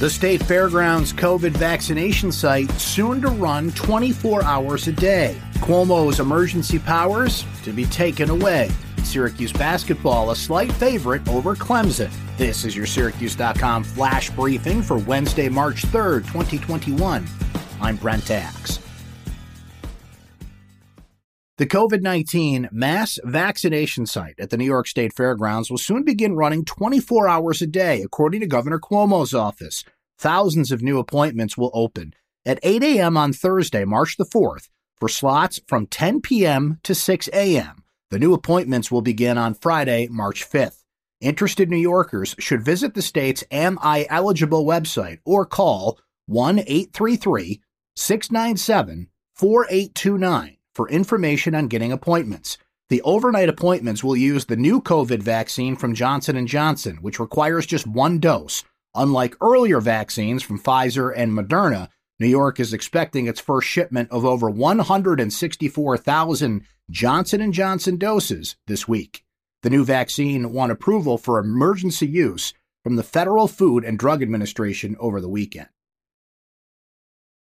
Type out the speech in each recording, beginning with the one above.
The state fairgrounds COVID vaccination site soon to run 24 hours a day. Cuomo's emergency powers to be taken away. Syracuse basketball a slight favorite over Clemson. This is your Syracuse.com flash briefing for Wednesday, March 3rd, 2021. I'm Brent Axe. The COVID 19 mass vaccination site at the New York State Fairgrounds will soon begin running 24 hours a day, according to Governor Cuomo's office. Thousands of new appointments will open at 8 a.m. on Thursday, March the 4th, for slots from 10 p.m. to 6 a.m. The new appointments will begin on Friday, March 5th. Interested New Yorkers should visit the state's Am I Eligible website or call 1 833 697 4829 for information on getting appointments. The overnight appointments will use the new COVID vaccine from Johnson & Johnson, which requires just one dose. Unlike earlier vaccines from Pfizer and Moderna, New York is expecting its first shipment of over 164,000 Johnson & Johnson doses this week. The new vaccine won approval for emergency use from the Federal Food and Drug Administration over the weekend.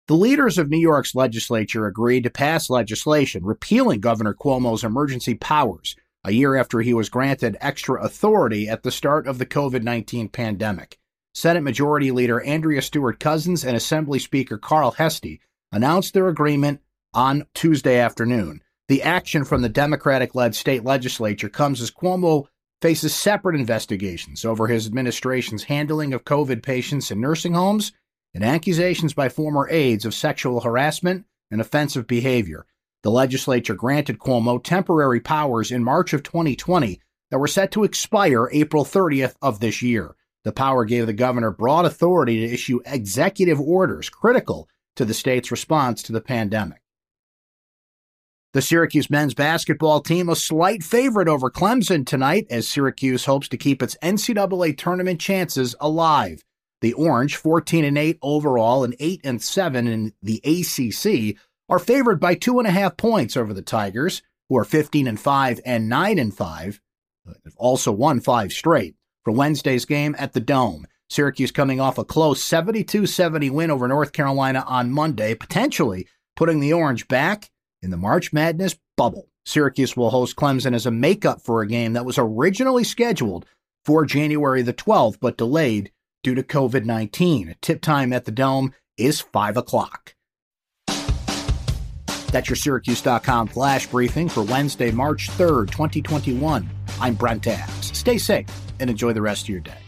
The leaders of New York's legislature agreed to pass legislation repealing Governor Cuomo's emergency powers a year after he was granted extra authority at the start of the COVID 19 pandemic. Senate Majority Leader Andrea Stewart Cousins and Assembly Speaker Carl Heastie announced their agreement on Tuesday afternoon. The action from the Democratic led state legislature comes as Cuomo faces separate investigations over his administration's handling of COVID patients in nursing homes and accusations by former aides of sexual harassment and offensive behavior. The legislature granted Cuomo temporary powers in March of 2020 that were set to expire April 30th of this year. The power gave the governor broad authority to issue executive orders critical to the state's response to the pandemic. The Syracuse men's basketball team a slight favorite over Clemson tonight as Syracuse hopes to keep its NCAA tournament chances alive. The Orange, 14 and 8 overall and 8 and 7 in the ACC, are favored by two and a half points over the Tigers, who are 15 and 5 and 9 and 5. They've also won five straight for Wednesday's game at the Dome. Syracuse coming off a close 72 70 win over North Carolina on Monday, potentially putting the Orange back in the March Madness bubble. Syracuse will host Clemson as a makeup for a game that was originally scheduled for January the 12th, but delayed due to COVID 19. Tip time at the Dome is 5 o'clock. That's your Syracuse.com flash briefing for Wednesday, March 3rd, 2021. I'm Brent Axe. Stay safe and enjoy the rest of your day.